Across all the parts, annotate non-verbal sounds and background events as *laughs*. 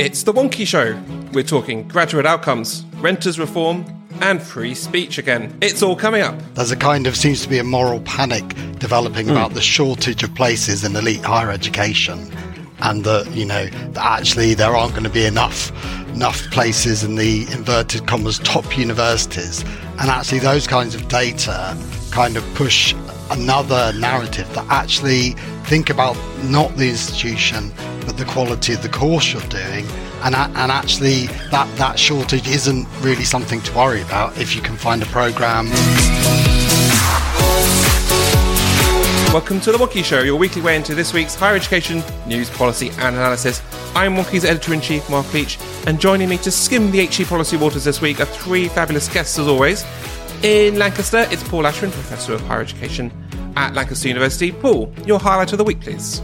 It's The Wonkhe Show. We're talking graduate outcomes, renters reform, and free speech again. It's all coming up. There's a kind of seems to be a moral panic developing Hmm. about the shortage of places in elite higher education, and that you know that actually there aren't going to be enough enough places in the inverted commas top universities, and actually those kinds of data kind of push another narrative that actually think about not the institution but the quality of the course you're doing and, and actually that, that shortage isn't really something to worry about if you can find a program Welcome to The Wonkhe Show, your weekly way into this week's higher education news, policy, and analysis. I'm Wonkhe's editor in chief, Mark Leach, and joining me to skim the HE policy waters this week are three fabulous guests as always. In Lancaster, it's Paul Ashwin, Professor of Higher Education at Lancaster University. Paul, your highlight of the week, please.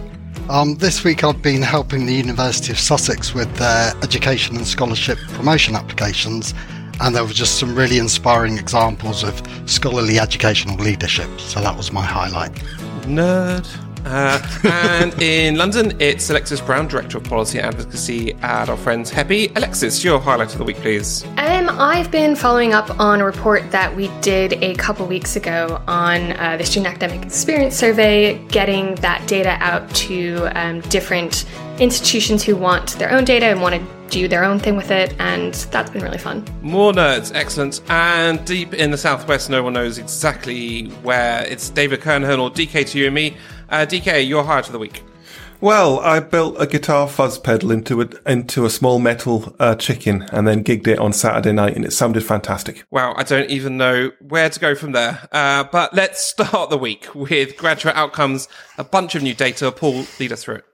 Um, this week I've been helping the University of Sussex with their education and scholarship promotion applications, and there were just some really inspiring examples of scholarly educational leadership. So that was my highlight. Nerd. Uh, and in London, it's Alexis Brown, Director of Policy and Advocacy at our friends HEPI. Alexis, your highlight of the week, please. Um, I've been following up on a report that we did a couple weeks ago on uh, the Student Academic Experience Survey, getting that data out to um, different institutions who want their own data and want to do their own thing with it, and that's been really fun. More nerds, excellent. And deep in the southwest, no one knows exactly where. It's David Kernohan or DK to you and me. Uh, DK, your highlight of the week. Well, I built a guitar fuzz pedal into a into a small metal uh, chicken, and then gigged it on Saturday night, and it sounded fantastic. Wow, I don't even know where to go from there. Uh, but let's start the week with graduate outcomes, a bunch of new data. Paul, lead us through it.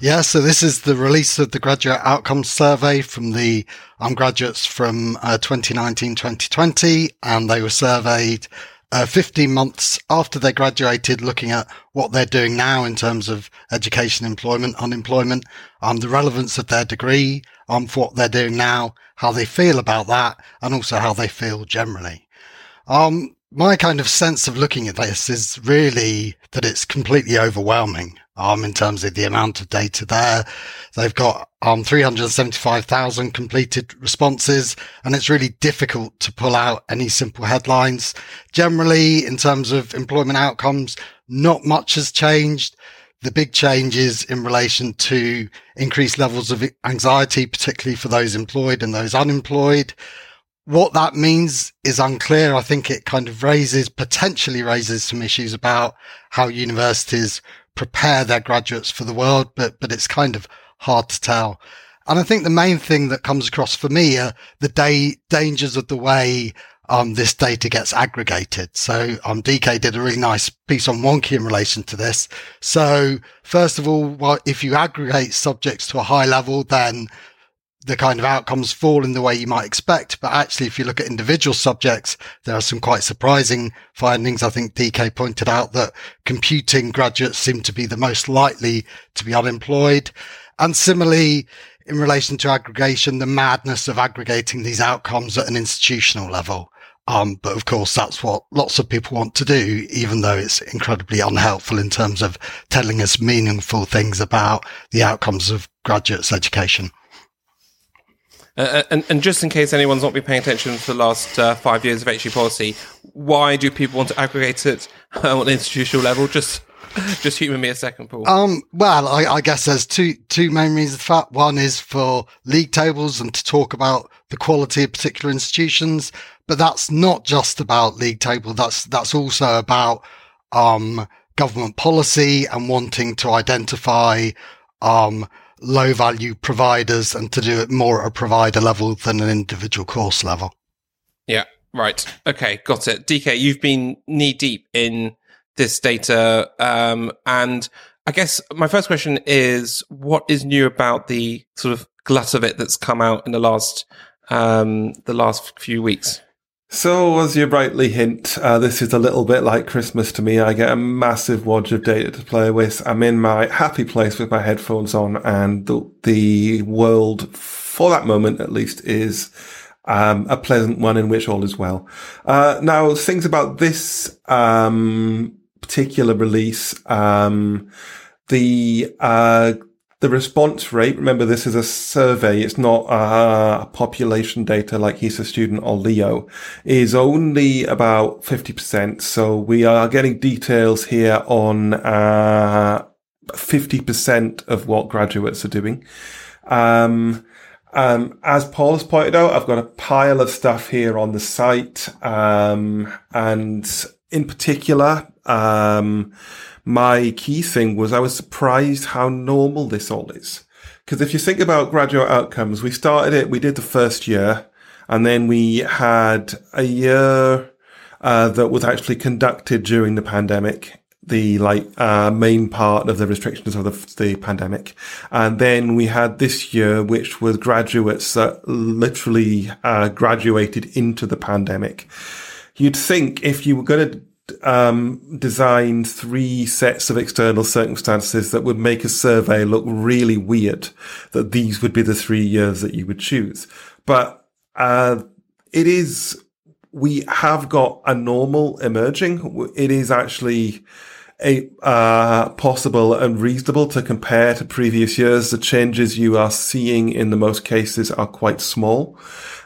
Yeah, so this is the release of the graduate outcomes survey from the um, graduates from uh, 2019-2020, and they were surveyed uh, 15 months after they graduated, looking at what they're doing now in terms of education, employment, unemployment, um, the relevance of their degree, um, for what they're doing now, how they feel about that, and also how they feel generally. Um, my kind of sense of looking at this is really that it's completely overwhelming. Um, in terms of the amount of data there, they've got um 375,000 completed responses, and it's really difficult to pull out any simple headlines. Generally, in terms of employment outcomes, not much has changed. The big change is in relation to increased levels of anxiety, particularly for those employed and those unemployed. What that means is unclear. I think it kind of raises, potentially raises some issues about how universities prepare their graduates for the world, but, but it's kind of hard to tell. And I think the main thing that comes across for me are the day dangers of the way um, this data gets aggregated. So um, DK did a really nice piece on Wonkhe in relation to this. So first of all, well, if you aggregate subjects to a high level, then the kind of outcomes fall in the way you might expect. But actually, if you look at individual subjects, there are some quite surprising findings. I think DK pointed out that computing graduates seem to be the most likely to be unemployed. And similarly, in relation to aggregation, the madness of aggregating these outcomes at an institutional level. Um, but of course, that's what lots of people want to do, even though it's incredibly unhelpful in terms of telling us meaningful things about the outcomes of graduates' education. Uh, and, and just in case anyone's not been paying attention for the last uh, five years of HE policy, why do people want to aggregate it on an institutional level? Just, just humour me a second, Paul. Um, well, I, I guess there's two two main reasons for that. One is for league tables and to talk about the quality of particular institutions, but that's not just about league table. That's that's also about um, government policy and wanting to identify um, low value providers and to do it more at a provider level than an individual course level. Yeah, right. Okay, got it. DK, you've been knee deep in this data, um, and I guess my first question is what is new about the sort of glut of it that's come out in the last um, the last few weeks? So, as you rightly hint, uh, this is a little bit like Christmas to me. I get a massive wad of data to play with. I'm in my happy place with my headphones on, and the, the world, for that moment at least, is um, a pleasant one in which all is well. Uh, now, things about this um, particular release, um, the uh, the response rate. Remember, this is a survey; it's not uh, population data like HESA Student or LEO. Is only about fifty percent. So we are getting details here on uh, fifty percent of what graduates are doing. Um, um, as Paul has pointed out, I've got a pile of stuff here on the site, um, and in particular, um, my key thing was I was surprised how normal this all is. Because if you think about graduate outcomes, we started it, we did the first year, and then we had a year uh, that was actually conducted during the pandemic the like uh, main part of the restrictions of the, the pandemic. And then we had this year, which was graduates that literally uh, graduated into the pandemic. You'd think if you were going to um, design three sets of external circumstances that would make a survey look really weird, that these would be the three years that you would choose. But uh, it is we have got a normal emerging. It is actually a, uh, possible and reasonable to compare to previous years. The changes you are seeing in the most cases are quite small.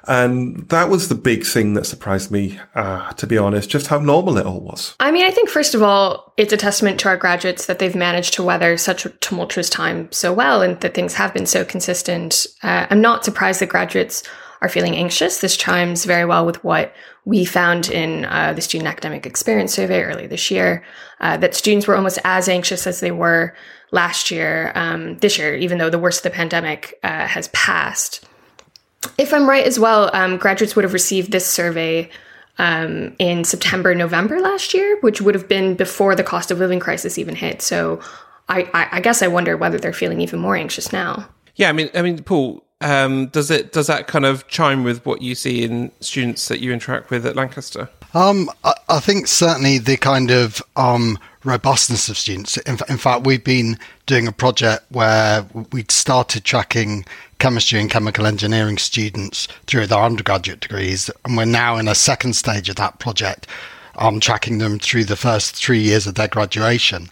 And that was the big thing that surprised me, uh, to be honest, just how normal it all was. I mean, I think, first of all, it's a testament to our graduates that they've managed to weather such a tumultuous time so well and that things have been so consistent. Uh, I'm not surprised that graduates are feeling anxious. This chimes very well with what we found in uh, the Student Academic Experience Survey earlier this year, uh, that students were almost as anxious as they were last year, um, this year, even though the worst of the pandemic uh, has passed. If I'm right as well, um, graduates would have received this survey um, in September, November last year, which would have been before the cost of living crisis even hit. So I, I, I guess I wonder whether they're feeling even more anxious now. Yeah, I mean, I mean, Paul, um, does it does that kind of chime with what you see in students that you interact with at Lancaster? Um, I, I, think certainly the kind of um, robustness of students. In, in, fact, we've been doing a project where we'd started tracking chemistry and chemical engineering students through their undergraduate degrees, and we're now in a second stage of that project, um, tracking them through the first three years of their graduation.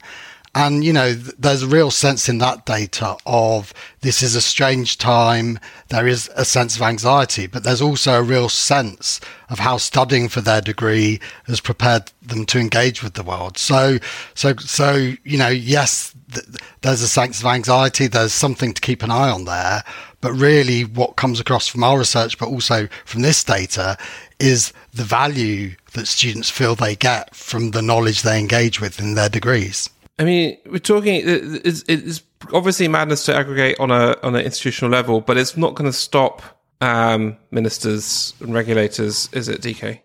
And, you know, there's a real sense in that data of this is a strange time. There is a sense of anxiety, but there's also a real sense of how studying for their degree has prepared them to engage with the world. So, so, so, you know, yes, th- there's a sense of anxiety. There's something to keep an eye on there. But really, what comes across from our research, but also from this data, is the value that students feel they get from the knowledge they engage with in their degrees. I mean, we're talking. It's, it's obviously madness to aggregate on a on an institutional level, but it's not going to stop um, ministers and regulators, is it, DK?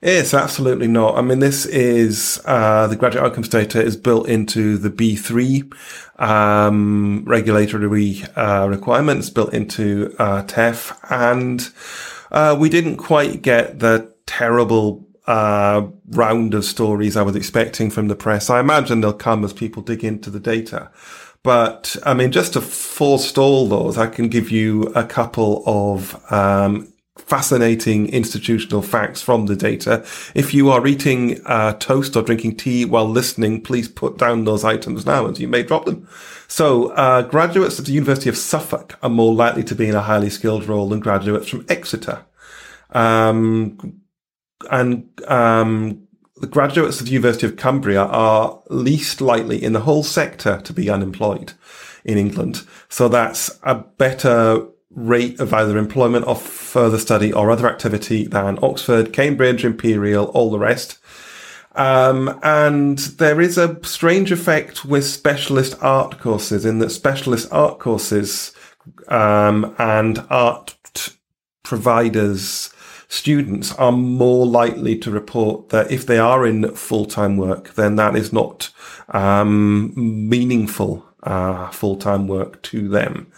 It's absolutely not. I mean, this is uh, the graduate outcomes data is built into the B3 um, regulatory uh, requirements, built into uh, TEF, and uh, we didn't quite get the terrible uh, round of stories I was expecting from the press. I imagine they'll come as people dig into the data. But I mean, just to forestall those, I can give you a couple of um, fascinating institutional facts from the data. If you are eating uh, toast or drinking tea while listening, please put down those items now, as you may drop them. So, uh, graduates at the University of Suffolk are more likely to be in a highly skilled role than graduates from Exeter. Um, and um, the graduates of the University of Cumbria are least likely in the whole sector to be unemployed in England. So that's a better rate of either employment or further study or other activity than Oxford, Cambridge, Imperial, all the rest. Um, and there is a strange effect with specialist art courses in that specialist art courses um, and art providers students are more likely to report that if they are in full-time work, then that is not um, meaningful uh, full-time work to them.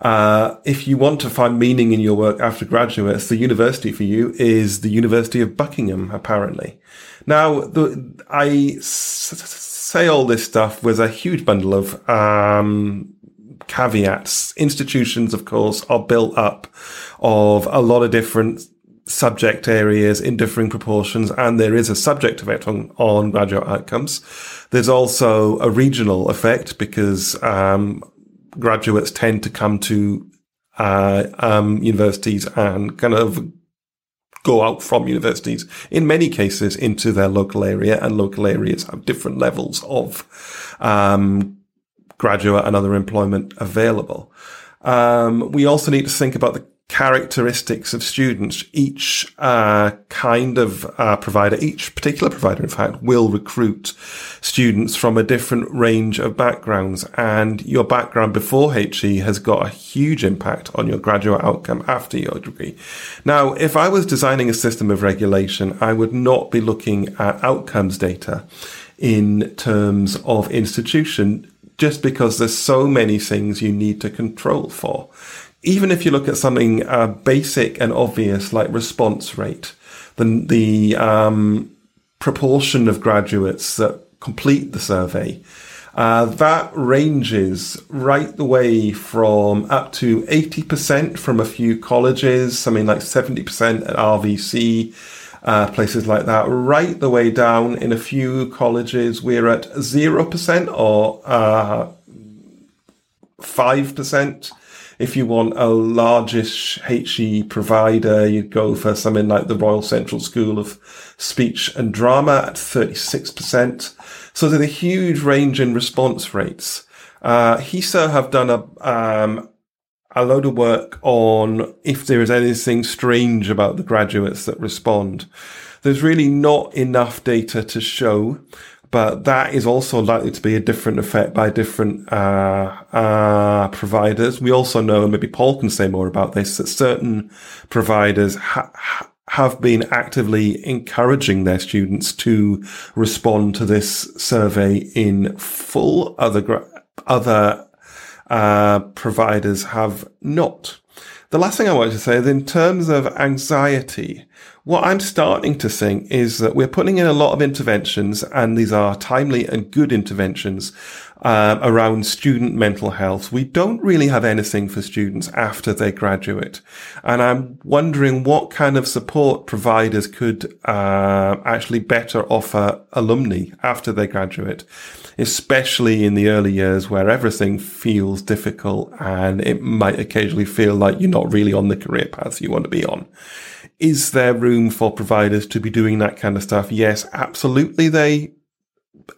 Uh, if you want to find meaning in your work after graduates, the university for you is the University of Buckingham, apparently. Now, the, I s- say all this stuff with a huge bundle of um, caveats. Institutions, of course, are built up of a lot of different subject areas in differing proportions, and there is a subject effect on, on graduate outcomes. There's also a regional effect because um, graduates tend to come to uh, um, universities and kind of go out from universities in many cases into their local area and local areas have different levels of um, graduate and other employment available. Um, we also need to think about the characteristics of students. Each uh, kind of uh, provider, each particular provider, in fact, will recruit students from a different range of backgrounds. And your background before HE has got a huge impact on your graduate outcome after your degree. Now, if I was designing a system of regulation, I would not be looking at outcomes data in terms of institution just because there's so many things you need to control for even if you look at something uh, basic and obvious like response rate, then the um, proportion of graduates that complete the survey, uh, that ranges right the way from up to 80% from a few colleges, something like 70% at RVC, uh, places like that, right the way down in a few colleges, we're at 0% or uh, 5%. If you want a largish HE provider, you'd go for something like the Royal Central School of Speech and Drama at 36%. So there's a huge range in response rates. Uh, HESA have done a, um, a load of work on if there is anything strange about the graduates that respond. There's really not enough data to show but that is also likely to be a different effect by different uh, uh, providers. We also know, maybe Paul can say more about this, that certain providers ha- have been actively encouraging their students to respond to this survey in full. Other other uh, providers have not. The last thing I wanted to say is in terms of anxiety, what I'm starting to think is that we're putting in a lot of interventions, and these are timely and good interventions uh, around student mental health. We don't really have anything for students after they graduate. And I'm wondering what kind of support providers could uh, actually better offer alumni after they graduate, especially in the early years where everything feels difficult and it might occasionally feel like you're not really on the career path you want to be on. Is there room for providers to be doing that kind of stuff? Yes, absolutely. They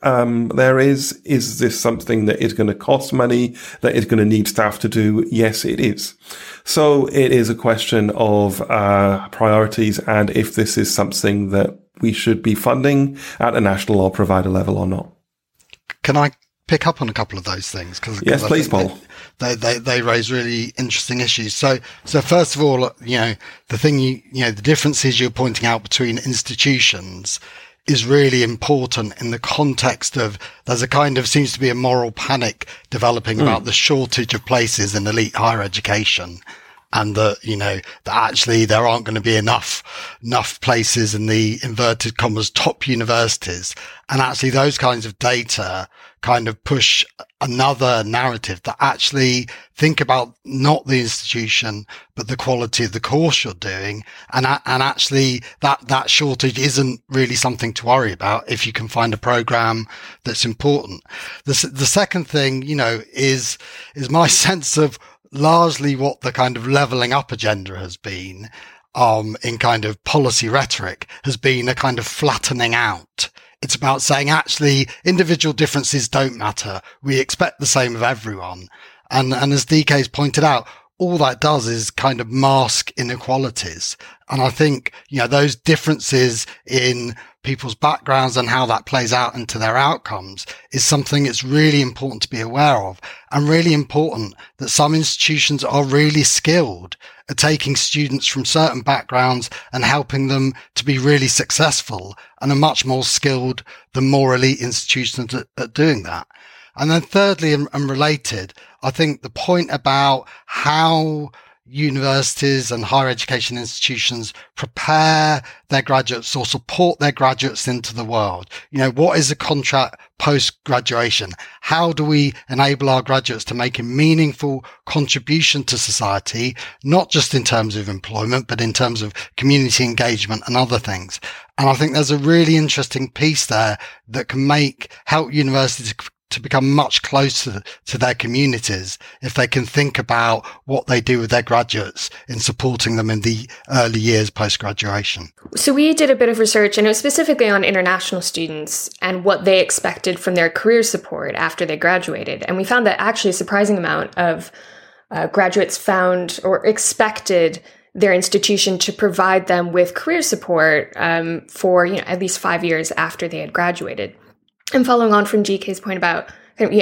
um, there is. Is this something that is going to cost money, that is going to need staff to do? Yes, it is. So it is a question of uh, priorities and if this is something that we should be funding at a national or provider level or not. Can I pick up on a couple of those things? Cause, yes, cause please, Paul. They, they, they raise really interesting issues. So, so first of all, you know, the thing you, you know, the differences you're pointing out between institutions is really important in the context of there's a kind of seems to be a moral panic developing mm. about the shortage of places in elite higher education and that, you know, that actually there aren't going to be enough, enough places in the inverted commas top universities. And actually those kinds of data kind of push another narrative that actually think about not the institution, but the quality of the course you're doing. And, and actually that, that shortage isn't really something to worry about if you can find a program that's important. The, the second thing, you know, is, is my *laughs* sense of largely what the kind of leveling up agenda has been. Um, in kind of policy rhetoric has been a kind of flattening out it's about saying actually individual differences don't matter. We expect the same of everyone. And, and as DK's pointed out, all that does is kind of mask inequalities. And I think, you know, those differences in people's backgrounds and how that plays out into their outcomes is something it's really important to be aware of and really important that some institutions are really skilled at taking students from certain backgrounds and helping them to be really successful and are much more skilled than more elite institutions at, at doing that. And then thirdly and, and related, I think the point about how universities and higher education institutions prepare their graduates or support their graduates into the world. You know, what is a contract post graduation? How do we enable our graduates to make a meaningful contribution to society, not just in terms of employment, but in terms of community engagement and other things? And I think there's a really interesting piece there that can make, help universities to become much closer to their communities if they can think about what they do with their graduates in supporting them in the early years post graduation. So we did a bit of research and it was specifically on international students and what they expected from their career support after they graduated. And we found that actually a surprising amount of uh, graduates found or expected their institution to provide them with career support um, for you know at least five years after they had graduated. And following on from DK's point about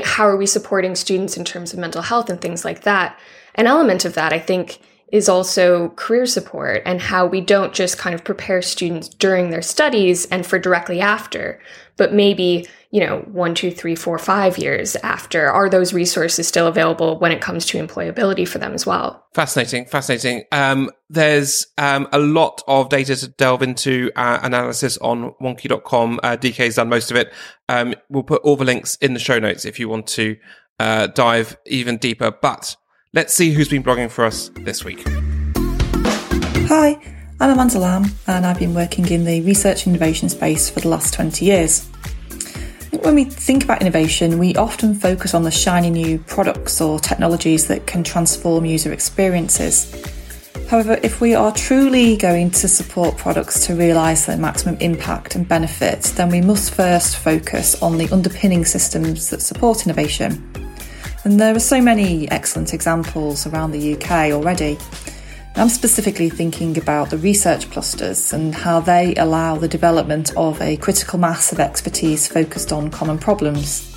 how are we supporting students in terms of mental health and things like that, an element of that, I think, is also career support and how we don't just kind of prepare students during their studies and for directly after, but maybe, you know, one, two, three, four, five years after. Are those resources still available when it comes to employability for them as well? Fascinating, fascinating. Um, there's um, a lot of data to delve into uh, analysis on wonkhe.com. Uh, DK's done most of it. Um, we'll put all the links in the show notes if you want to uh, dive even deeper. But Let's see who's been blogging for us this week. Hi, I'm Amanda Lamb, and I've been working in the research and innovation space for the last 20 years. When we think about innovation, we often focus on the shiny new products or technologies that can transform user experiences. However, if we are truly going to support products to realise their maximum impact and benefit, then we must first focus on the underpinning systems that support innovation. And there are so many excellent examples around the UK already. I'm specifically thinking about the research clusters and how they allow the development of a critical mass of expertise focused on common problems.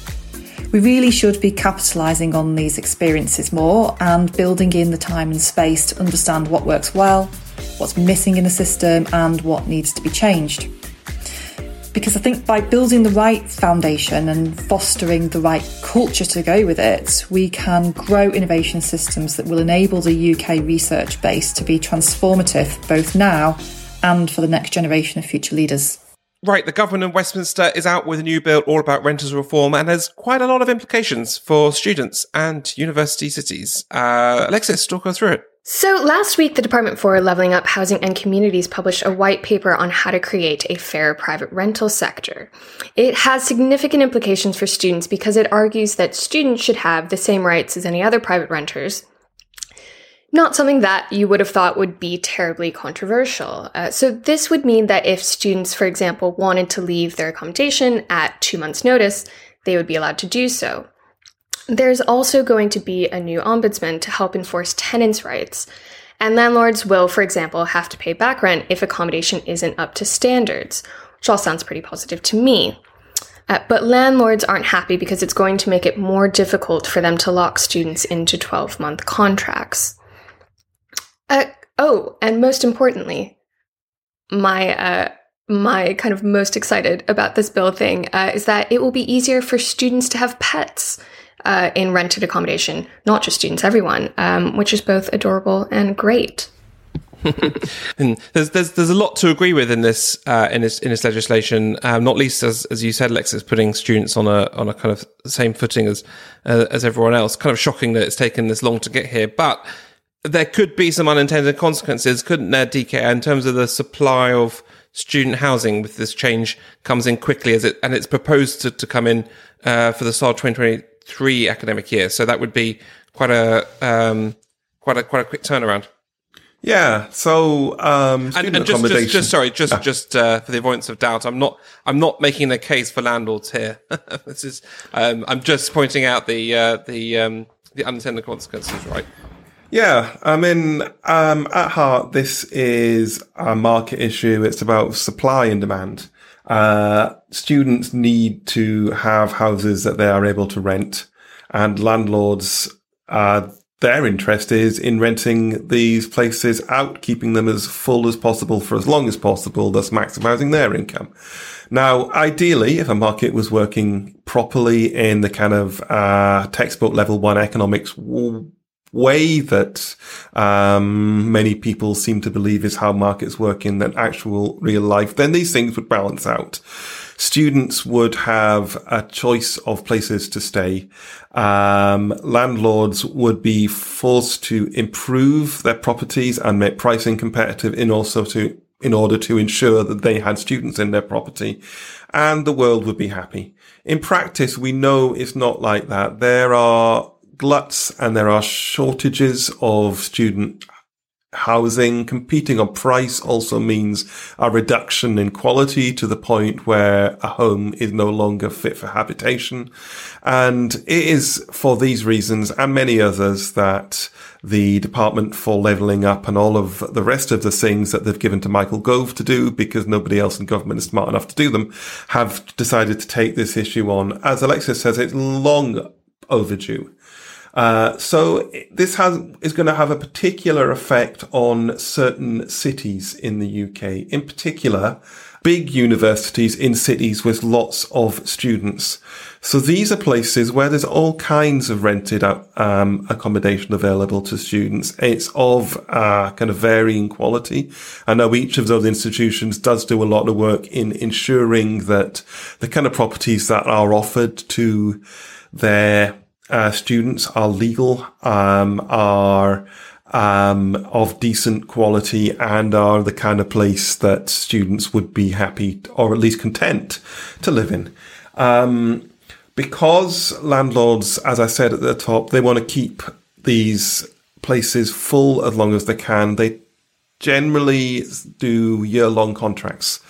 We really should be capitalising on these experiences more and building in the time and space to understand what works well, what's missing in the system, and what needs to be changed because I think by building the right foundation and fostering the right culture to go with it, we can grow innovation systems that will enable the UK research base to be transformative both now and for the next generation of future leaders. Right, the government in Westminster is out with a new bill all about renters reform and has quite a lot of implications for students and university cities. Uh, Alexis, talk us through it. So, last week, the Department for Levelling Up Housing and Communities published a white paper on how to create a fair private rental sector. It has significant implications for students because it argues that students should have the same rights as any other private renters. Not something that you would have thought would be terribly controversial. Uh, so, this would mean that if students, for example, wanted to leave their accommodation at two months' notice, they would be allowed to do so. There's also going to be a new ombudsman to help enforce tenants' rights. And landlords will, for example, have to pay back rent if accommodation isn't up to standards, which all sounds pretty positive to me. Uh, but landlords aren't happy because it's going to make it more difficult for them to lock students into 12 month contracts. Uh, oh, and most importantly, my uh, my kind of most excited about this bill thing uh, is that it will be easier for students to have pets uh, in rented accommodation, not just students, everyone, um, which is both adorable and great. *laughs* and there's, there's there's a lot to agree with in this uh, in this in this legislation, um, not least as as you said, Alexis, putting students on a on a kind of same footing as uh, as everyone else. Kind of shocking that it's taken this long to get here, but there could be some unintended consequences, couldn't there, DK, in terms of the supply of student housing with this change comes in quickly as it and it's proposed to, to come in uh, for the start of 2020 three academic years. So that would be quite a um, quite a quite a quick turnaround. Yeah. So, um, and, and just, just, just, sorry, just, yeah. just, uh, for the avoidance of doubt, I'm not, I'm not making a case for landlords here. *laughs* this is, um, I'm just pointing out the, uh, the, um, the unintended consequences, right? Yeah. I mean, um, at heart, this is a market issue. It's about supply and demand. Uh, students need to have houses that they are able to rent and landlords, uh, their interest is in renting these places out, keeping them as full as possible for as long as possible, thus maximizing their income. Now, ideally, if a market was working properly in the kind of uh, textbook level one economics way that um, many people seem to believe is how markets work in that actual real life, then these things would balance out students would have a choice of places to stay. Um, landlords would be forced to improve their properties and make pricing competitive in also to in order to ensure that they had students in their property and the world would be happy. In practice, we know it's not like that. There are gluts and there are shortages of student housing. Competing on price also means a reduction in quality to the point where a home is no longer fit for habitation. And it is for these reasons and many others that the Department for Levelling Up and all of the rest of the things that they've given to Michael Gove to do because nobody else in government is smart enough to do them have decided to take this issue on. As Alexis says, it's long overdue. Uh, so this has is going to have a particular effect on certain cities in the UK. In particular, big universities in cities with lots of students. So these are places where there's all kinds of rented um, accommodation available to students. It's of uh, kind of varying quality. I know each of those institutions does do a lot of work in ensuring that the kind of properties that are offered to their uh, students are legal, um, are um, of decent quality, and are the kind of place that students would be happy or at least content to live in. Um, because landlords, as I said at the top, they want to keep these places full as long as they can. They generally do year long contracts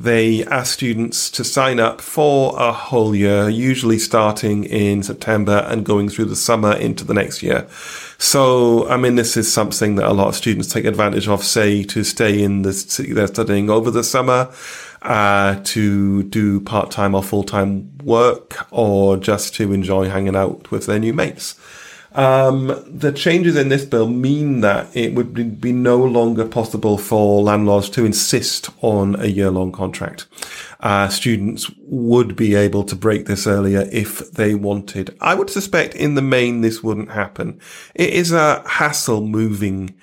they ask students to sign up for a whole year, usually starting in September and going through the summer into the next year. So, I mean, this is something that a lot of students take advantage of, say, to stay in the city they're studying over the summer, uh, to do part-time or full-time work, or just to enjoy hanging out with their new mates. Um, the changes in this bill mean that it would be no longer possible for landlords to insist on a year long contract. Uh, students would be able to break this earlier if they wanted. I would suspect in the main this wouldn't happen. It is a hassle moving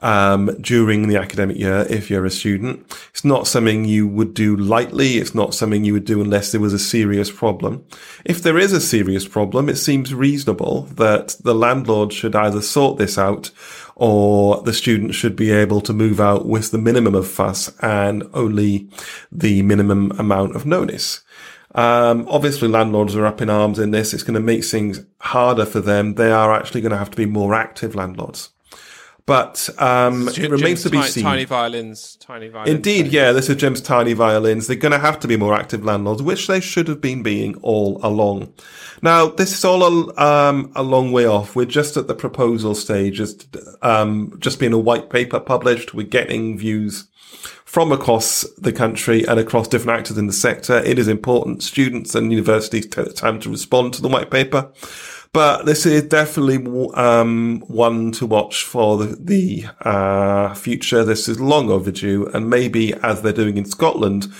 um, during the academic year if you're a student. It's not something you would do lightly. It's not something you would do unless there was a serious problem. If there is a serious problem, it seems reasonable that the landlord should either sort this out or the student should be able to move out with the minimum of fuss and only the minimum amount of notice. Um, obviously, landlords are up in arms in this. It's going to make things harder for them. They are actually going to have to be more active landlords. But um, it remains to be tiny, seen. Tiny violins, tiny violins. Indeed, yeah, this is Jim's tiny violins. They're going to have to be more active landlords, which they should have been being all along. Now, this is all a, um, a long way off. We're just at the proposal stage. It's um, just being a white paper published. We're getting views from across the country and across different actors in the sector. It is important students and universities take the time to respond to the white paper. But this is definitely um, one to watch for the, the uh, future. This is long overdue, and maybe as they're doing in Scotland,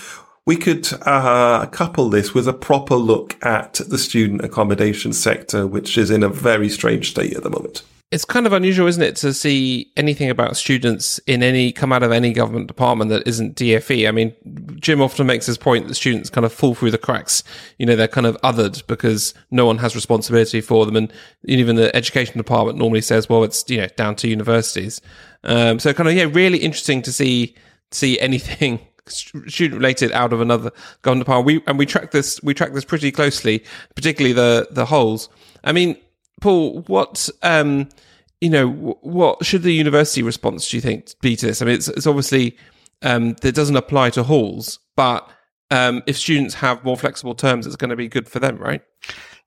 we could uh, couple this with a proper look at the student accommodation sector, which is in a very strange state at the moment it's kind of unusual, isn't it, to see anything about students in any come out of any government department that isn't DFE. I mean, Jim often makes his point that students kind of fall through the cracks. You know, they're kind of othered because no one has responsibility for them, and even the education department normally says, "Well, it's you know down to universities." Um, so, kind of yeah, really interesting to see see anything *laughs* student related out of another government department. We and we track this we track this pretty closely, particularly the the holes. I mean Paul, what um, you know, what should the university response do you think be to this? I mean, it's, it's obviously um, that doesn't apply to halls, but um, if students have more flexible terms, it's going to be good for them, right?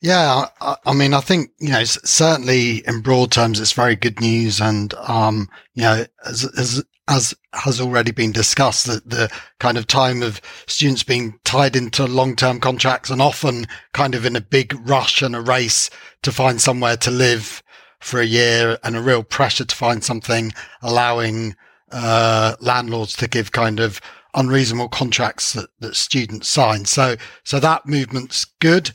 Yeah, I, I, mean, I think you know certainly in broad terms, it's very good news, and um, you know, as, as as has already been discussed, that the kind of time of students being tied into long-term contracts and often kind of in a big rush and a race to find somewhere to live for a year and a real pressure to find something allowing uh, landlords to give kind of unreasonable contracts that, that students sign. So, so that movement's good.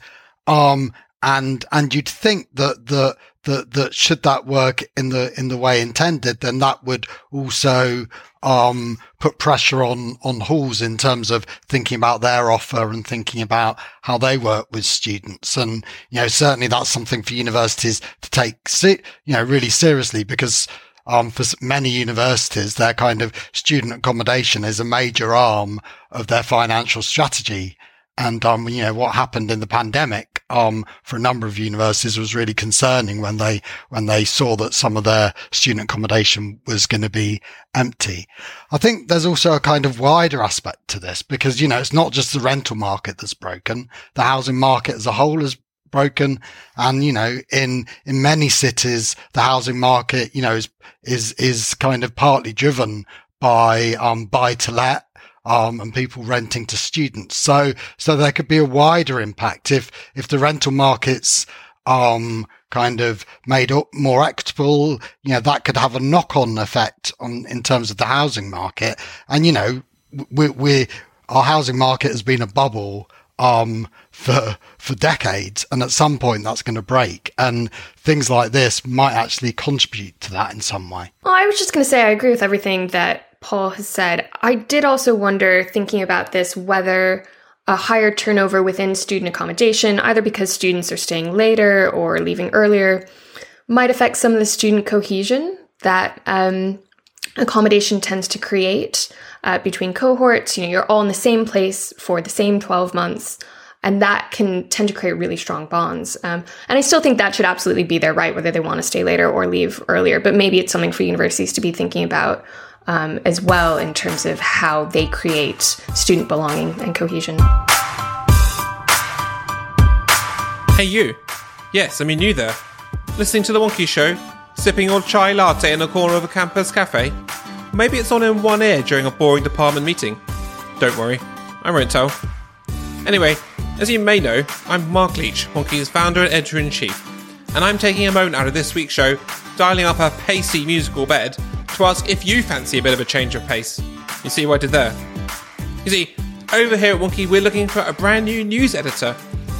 Um, and, and you'd think that the, that, that should that work in the, in the way intended, then that would also, um, put pressure on, on halls in terms of thinking about their offer and thinking about how they work with students. And, you know, certainly that's something for universities to take, you know, really seriously because, um, for many universities, their kind of student accommodation is a major arm of their financial strategy. And, um, you know, what happened in the pandemic, um, for a number of universities was really concerning when they, when they saw that some of their student accommodation was going to be empty. I think there's also a kind of wider aspect to this because, you know, it's not just the rental market that's broken. The housing market as a whole is broken. And, you know, in, in many cities, the housing market, you know, is, is, is kind of partly driven by, um, buy to let um, and people renting to students. So, so there could be a wider impact if, if the rental markets, um, kind of made up more equitable, you know, that could have a knock on effect on, in terms of the housing market. And, you know, we, we, our housing market has been a bubble, um, for, for decades. And at some point that's going to break. And things like this might actually contribute to that in some way. I was just going to say, I agree with everything that Paul has said. I did also wonder, thinking about this, whether a higher turnover within student accommodation, either because students are staying later or leaving earlier, might affect some of the student cohesion that um, accommodation tends to create uh, between cohorts. You know, you're all in the same place for the same 12 months. And that can tend to create really strong bonds. Um, and I still think that should absolutely be their right, whether they want to stay later or leave earlier. But maybe it's something for universities to be thinking about um, as well in terms of how they create student belonging and cohesion. Hey, you. Yes, I mean you there. Listening to The Wonkhe Show, sipping your chai latte in a corner of a campus cafe. Maybe it's on in one ear during a boring department meeting. Don't worry, I won't tell. Anyway, as you may know, I'm Mark Leach, Wonkhe's founder and editor in chief, and I'm taking a moment out of this week's show, dialing up a pacey musical bed to ask if you fancy a bit of a change of pace. You see what I did there? You see, over here at Wonkhe, we're looking for a brand new news editor.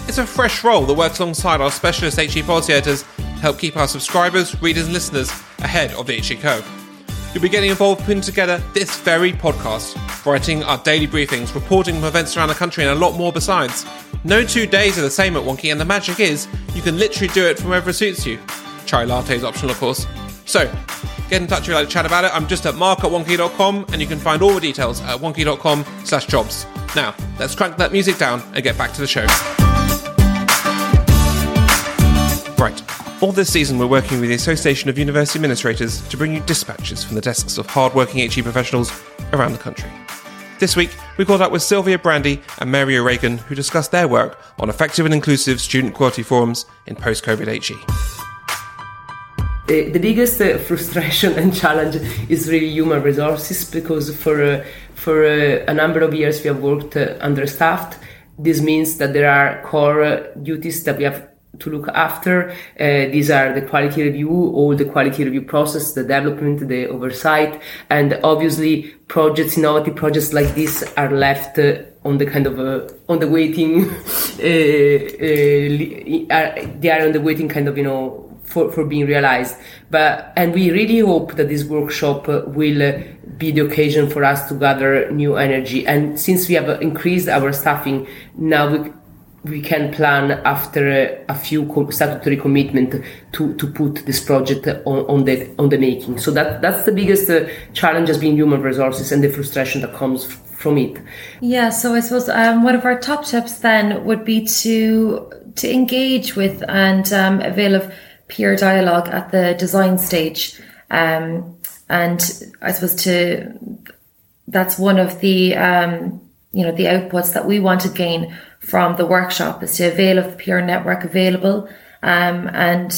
It's a fresh role that works alongside our specialist HE policy editors to help keep our subscribers, readers, and listeners ahead of the HE curve. You'll be getting involved putting together this very podcast, writing our daily briefings, reporting from events around the country, and a lot more besides. No two days are the same at Wonkhe, and the magic is you can literally do it from wherever suits you. Chai latte is optional, of course. So, get in touch if you'd like to chat about it. I'm just at mark at wonkhe.com and you can find all the details at wonkhe.com slash jobs. Now, let's crank that music down and get back to the show. Right. All this season, we're working with the Association of University Administrators to bring you dispatches from the desks of hard-working HE professionals around the country. This week, we caught up with Sylvia Brandy and Mary O'Regan, who discussed their work on effective and inclusive student quality forums in post-COVID HE. The, the biggest uh, frustration *laughs* and challenge is really human resources because for uh, for uh, a number of years we have worked uh, understaffed. This means that there are core uh, duties that we have to look after. Uh, these are the quality review, all the quality review process, the development, the oversight, and obviously projects, innovative projects like this are left uh, on the kind of uh, on the waiting. *laughs* they are on the waiting kind of you know for, for being realized. But and we really hope that this workshop uh, will uh, be the occasion for us to gather new energy. And since we have uh, increased our staffing, now we we can plan after a, few statutory commitment to, to put this project on, on the on the making. So that that's the biggest challenge has been human resources and the frustration that comes from it. Yeah. So I suppose um, one of our top tips then would be to to engage with and um, avail of peer dialogue at the design stage. Um, and I suppose to that's one of the um, you know the outputs that we want to gain from the workshop is to avail of the peer network available um, and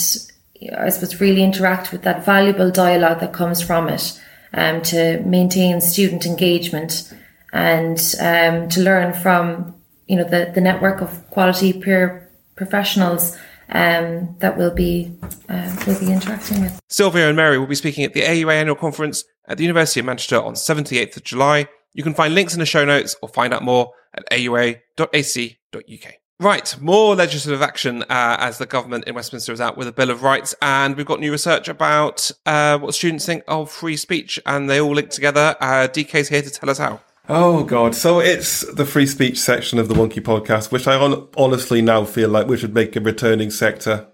I suppose really interact with that valuable dialogue that comes from it. um, to maintain student engagement and um, to learn from you know the, the network of quality peer professionals um, that we'll be uh, will be interacting with. Sylvia and Mary will be speaking at the AUA annual conference at the University of Manchester on 78th of July. You can find links in the show notes or find out more at aua.ac.uk. Right, more legislative action uh, as the government in Westminster is out with a Bill of Rights, and we've got new research about uh, what students think of free speech, and they all link together. Uh, DK's here to tell us how. Oh God! So it's the free speech section of the Wonkhe podcast, which I on- honestly now feel like we should make a returning sector.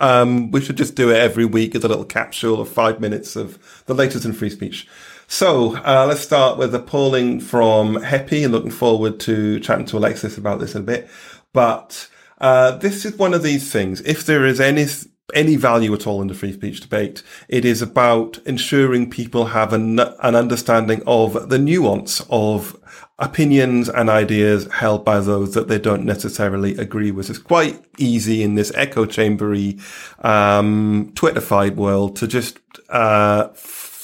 Um, we should just do it every week as a little capsule of five minutes of the latest in free speech. So uh, let's start with a polling from HEPI, and looking forward to chatting to Alexis about this in a bit. But uh, this is one of these things. If there is any any value at all in the free speech debate, it is about ensuring people have an, an understanding of the nuance of opinions and ideas held by those that they don't necessarily agree with. It's quite easy in this echo chambery, um, Twitterfied world to just, uh,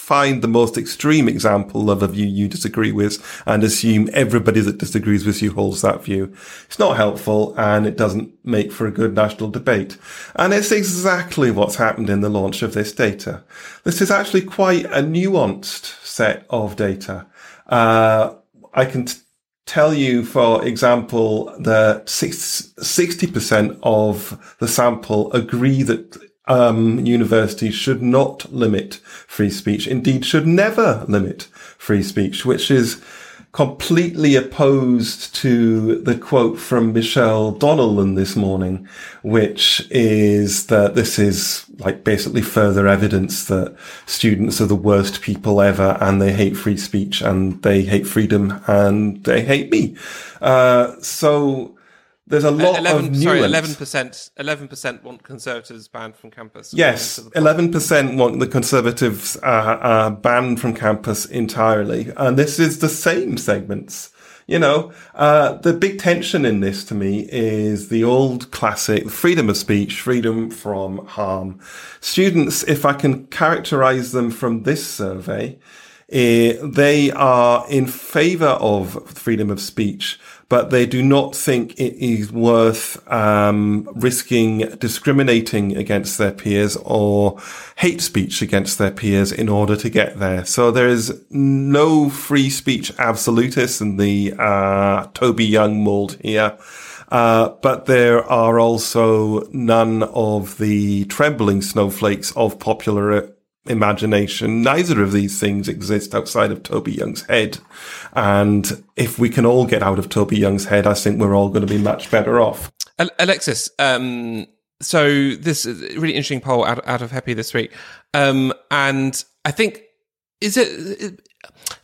find the most extreme example of a view you disagree with and assume everybody that disagrees with you holds that view. It's not helpful and it doesn't make for a good national debate. And it's exactly what's happened in the launch of this data. This is actually quite a nuanced set of data. Uh, I can t- tell you, for example, that 60% of the sample agree that um, universities should not limit free speech, indeed should never limit free speech, which is completely opposed to the quote from Michelle Donelan this morning, which is that this is like basically further evidence that students are the worst people ever and they hate free speech and they hate freedom and they hate me. Uh, so there's a lot 11, of nuance. Sorry, eleven percent. Eleven percent want conservatives banned from campus. Yes, eleven percent want the conservatives uh, uh, banned from campus entirely, and this is the same segments. You know, uh, the big tension in this to me is the old classic freedom of speech, freedom from harm. Students, if I can characterize them from this survey, eh, they are in favor of freedom of speech, but they do not think it is worth um, risking discriminating against their peers or hate speech against their peers in order to get there. So there is no free speech absolutist in the uh, Toby Young mold here. Uh, but there are also none of the trembling snowflakes of popular imagination. Neither of these things exist outside of Toby Young's head. And if we can all get out of Toby Young's head, I think we're all going to be much better off. Alexis, um, so this is a really interesting poll out, out of HEPI this week. Um, and I think, is it,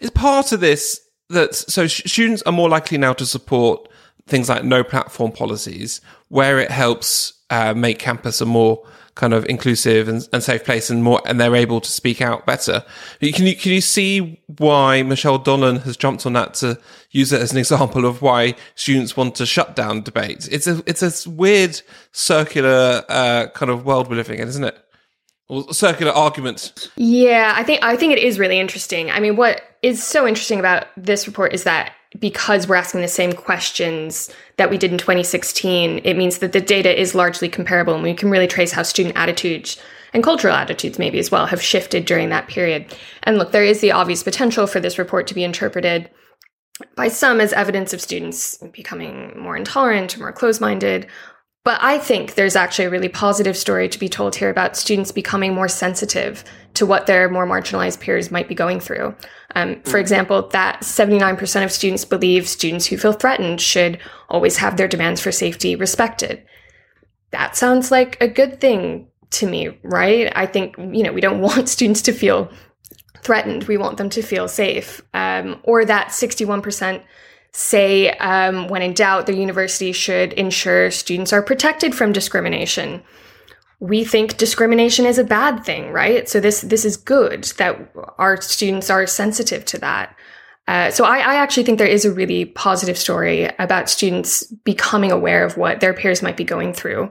is part of this that, so students are more likely now to support things like no platform policies where it helps uh, make campus a more kind of inclusive and, and, safe place and more, and they're able to speak out better. Can you, can you see why Michelle Donelan has jumped on that to use it as an example of why students want to shut down debates? It's a, it's a weird circular, uh, kind of world we're living in, isn't it? Circular argument. Yeah, I think, I think it is really interesting. I mean, what is so interesting about this report is that because we're asking the same questions that we did in 2016, it means that the data is largely comparable and we can really trace how student attitudes and cultural attitudes maybe as well have shifted during that period. And look, there is the obvious potential for this report to be interpreted by some as evidence of students becoming more intolerant or more closed-minded. But I think there's actually a really positive story to be told here about students becoming more sensitive to what their more marginalized peers might be going through. Um, for example, that 79% of students believe students who feel threatened should always have their demands for safety respected. That sounds like a good thing to me, right? I think, you know, we don't *laughs* want students to feel threatened. We want them to feel safe. Um, or that 61% say, um, when in doubt, the university should ensure students are protected from discrimination we think discrimination is a bad thing, right? So this this is good that our students are sensitive to that. Uh, so I, I, actually think there is a really positive story about students becoming aware of what their peers might be going through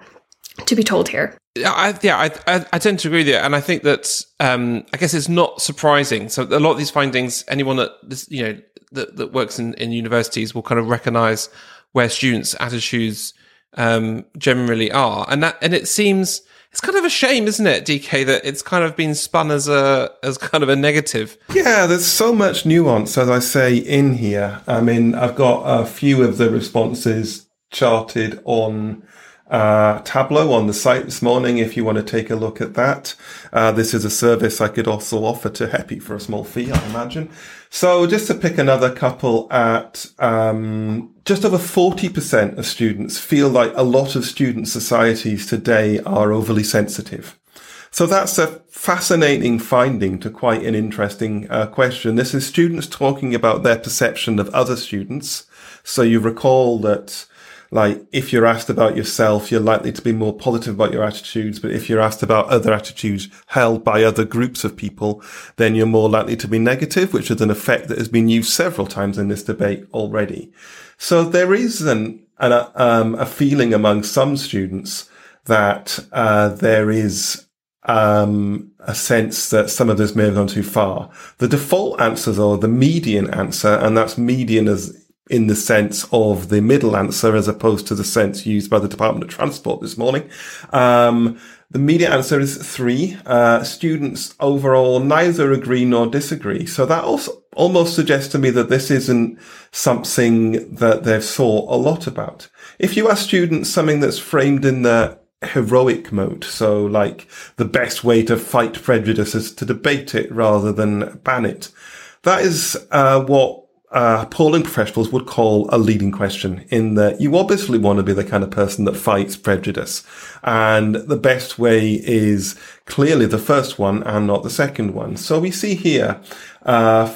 to be told here. I, yeah, I, I, I, tend to agree with you, and I think that um, I guess it's not surprising. So a lot of these findings, anyone that you know that, that works in, in universities will kind of recognise where students' attitudes um, generally are, and that and it seems it's kind of a shame, isn't it, DK, that it's kind of been spun as a as kind of a negative. Yeah, there's so much nuance, as I say in here. I mean, I've got a few of the responses charted on uh, Tableau on the site this morning if you want to take a look at that. Uh, this is a service I could also offer to HEPI for a small fee, I imagine. So just to pick another couple at, um, just over 40% of students feel like a lot of student societies today are overly sensitive. So that's a fascinating finding to quite an interesting uh, question. This is students talking about their perception of other students. So you recall that like if you're asked about yourself, you're likely to be more positive about your attitudes. But if you're asked about other attitudes held by other groups of people, then you're more likely to be negative, which is an effect that has been used several times in this debate already. So there is an, an um, a feeling among some students that uh, there is um, a sense that some of this may have gone too far. The default answers are the median answer, and that's median as in the sense of the middle answer as opposed to the sense used by the Department of Transport this morning. Um, the media answer is three. Uh, students overall neither agree nor disagree. So that also almost suggests to me that this isn't something that they've thought a lot about. If you ask students something that's framed in the heroic mode, so like the best way to fight prejudice is to debate it rather than ban it. That is uh, what uh, polling professionals would call a leading question in that you obviously want to be the kind of person that fights prejudice. And the best way is clearly the first one and not the second one. So we see here, uh,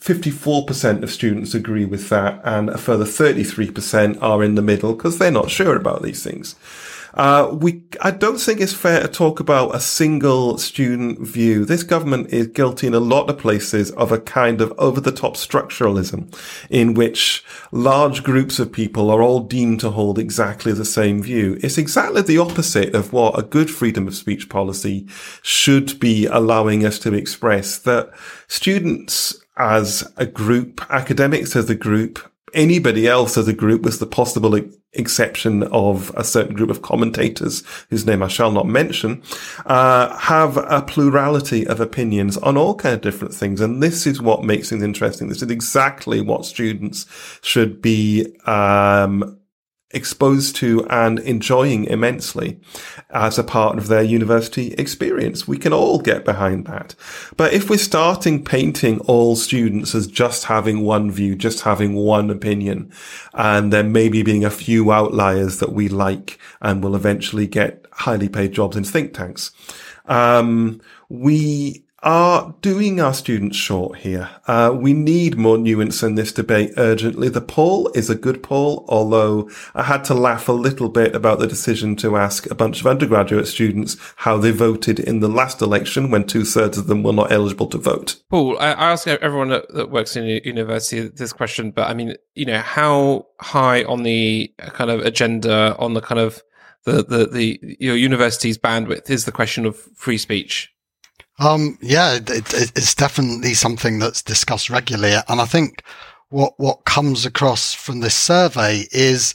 54% of students agree with that and a further 33% are in the middle because they're not sure about these things. Uh, we, I don't think it's fair to talk about a single student view. This government is guilty in a lot of places of a kind of over the top structuralism in which large groups of people are all deemed to hold exactly the same view. It's exactly the opposite of what a good freedom of speech policy should be allowing us to express that students as a group, academics as a group, anybody else as a group with the possible exception of a certain group of commentators whose name I shall not mention, uh, have a plurality of opinions on all kind of different things. And this is what makes things interesting. This is exactly what students should be, um, exposed to and enjoying immensely as a part of their university experience. We can all get behind that. But if we're starting painting all students as just having one view, just having one opinion, and there maybe being a few outliers that we like and will eventually get highly paid jobs in think tanks, um, we are doing our students short here. Uh, we need more nuance in this debate urgently. The poll is a good poll, although I had to laugh a little bit about the decision to ask a bunch of undergraduate students how they voted in the last election when two thirds of them were not eligible to vote. Paul, I, I ask everyone that, that works in a university this question, but I mean, you know, how high on the kind of agenda, on the kind of the, the, the your university's bandwidth is the question of free speech? Um, yeah, it, it, it's definitely something that's discussed regularly. And I think what, what comes across from this survey is,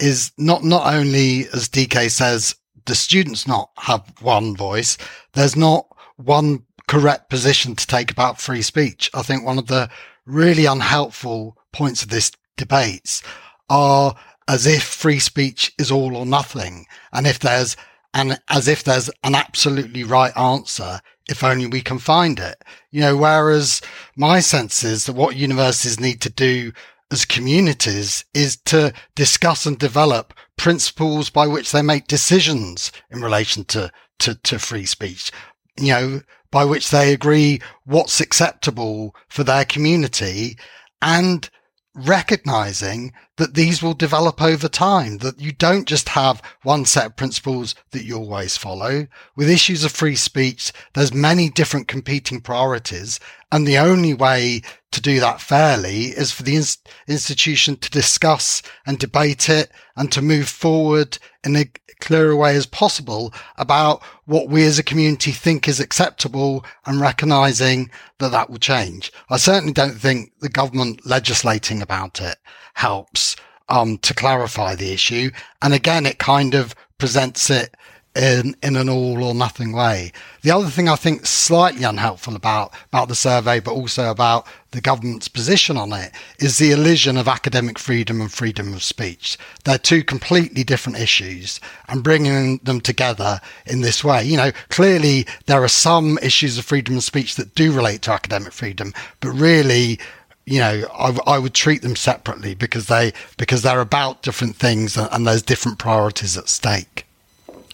is not, not only, as DK says, the students not have one voice. There's not one correct position to take about free speech. I think one of the really unhelpful points of this debates are as if free speech is all or nothing. And if there's and as if there's an absolutely right answer if only we can find it. You know, whereas my sense is that what universities need to do as communities is to discuss and develop principles by which they make decisions in relation to, to, to free speech. You know, by which they agree what's acceptable for their community and recognizing that these will develop over time, that you don't just have one set of principles that you always follow. With issues of free speech, there's many different competing priorities And the only way to do that fairly is for the ins- institution to discuss and debate it and to move forward in a clearer way as possible about what we as a community think is acceptable and recognizing that that will change. I certainly don't think the government legislating about it helps um, to clarify the issue. And again, it kind of presents it in, in an all or nothing way. The other thing I think slightly unhelpful about, about the survey, but also about the government's position on it is the illusion of academic freedom and freedom of speech. They're two completely different issues and bringing them together in this way. You know, clearly there are some issues of freedom of speech that do relate to academic freedom, but really you know, I, I, would treat them separately because they because they're about different things and, there's different priorities at stake.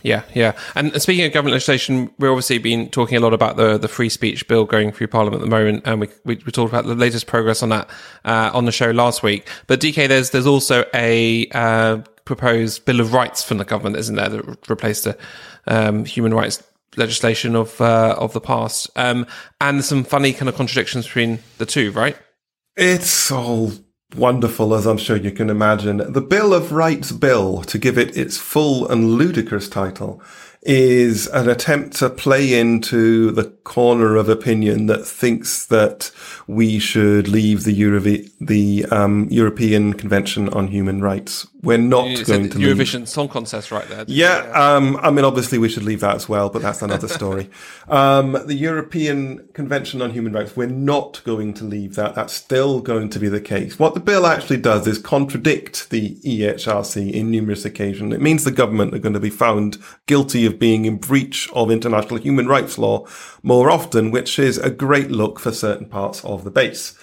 Yeah, yeah. And speaking of government legislation, we've obviously been talking a lot about the the free speech bill going through Parliament at the moment, and we we, we talked about the latest progress on that uh, on the show last week. But DK, there's there's also a uh, proposed bill of rights from the government, isn't there, that replaced the um, human rights legislation of uh, of the past, um, and some funny kind of contradictions between the two, right? It's all wonderful, as I'm sure you can imagine. The Bill of Rights Bill, to give it its full and ludicrous title, is an attempt to play into the corner of opinion that thinks that we should leave the, Euro- the um, European Convention on Human Rights. We're not you going to. Eurovision leave. Song Contest right there. Yeah, um, I mean, obviously we should leave that as well, but that's another story. *laughs* um, the European Convention on Human Rights, we're not going to leave that. That's still going to be the case. What the bill actually does is contradict the EHRC in numerous occasions. It means the government are going to be found guilty of being in breach of international human rights law more often, which is a great look for certain parts of the base.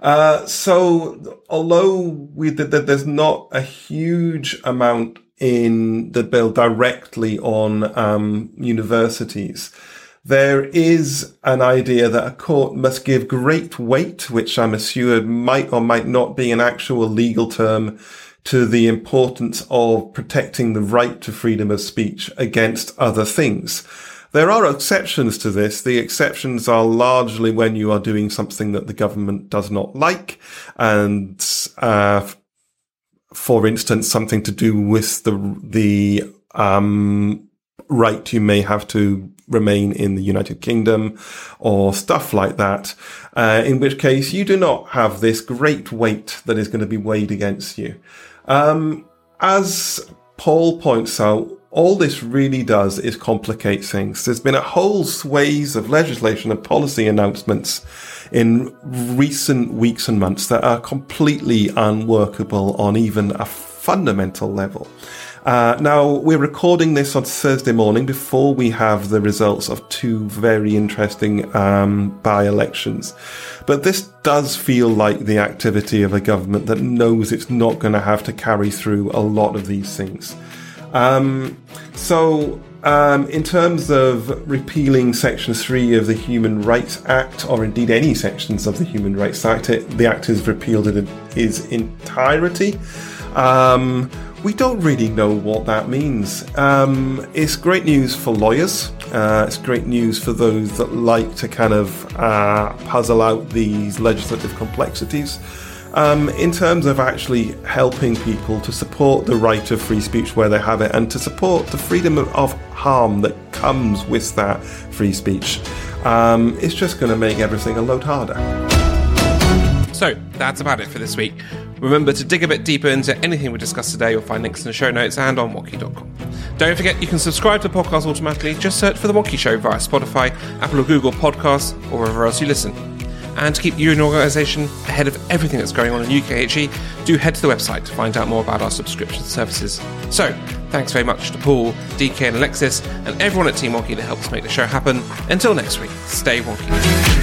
Uh, so although we there's not a huge amount in the bill directly on um, universities, there is an idea that a court must give great weight, which I'm assured might or might not be an actual legal term, to the importance of protecting the right to freedom of speech against other things. There are exceptions to this. The exceptions are largely when you are doing something that the government does not like. And, uh, for instance, something to do with the, the, um, right you may have to remain in the United Kingdom or stuff like that. Uh, in which case you do not have this great weight that is going to be weighed against you. Um, as Paul points out, all this really does is complicate things. There's been a whole swathe of legislation and policy announcements in recent weeks and months that are completely unworkable on even a fundamental level. Uh, now, we're recording this on Thursday morning before we have the results of two very interesting um, by elections. But this does feel like the activity of a government that knows it's not going to have to carry through a lot of these things. Um, so, um, in terms of repealing Section 3 of the Human Rights Act, or indeed any sections of the Human Rights Act, it, the Act is repealed in its entirety. Um, we don't really know what that means. Um, it's great news for lawyers. Uh, it's great news for those that like to kind of uh, puzzle out these legislative complexities. Um, in terms of actually helping people to support the right of free speech where they have it and to support the freedom of, harm that comes with that free speech, um, it's just going to make everything a load harder. So that's about it for this week. Remember to dig a bit deeper into anything we discussed today. You'll find links in the show notes and on Wonkhe.com. Don't forget you can subscribe to the podcast automatically. Just search for The Wonkhe Show via Spotify, Apple or Google Podcasts, or wherever else you listen. And to keep you and your organisation ahead of everything that's going on in UKHE, do head to the website to find out more about our subscription services. So, thanks very much to Paul, DK, and Alexis, and everyone at Team Wonkhe that helps make the show happen. Until next week, stay wonky.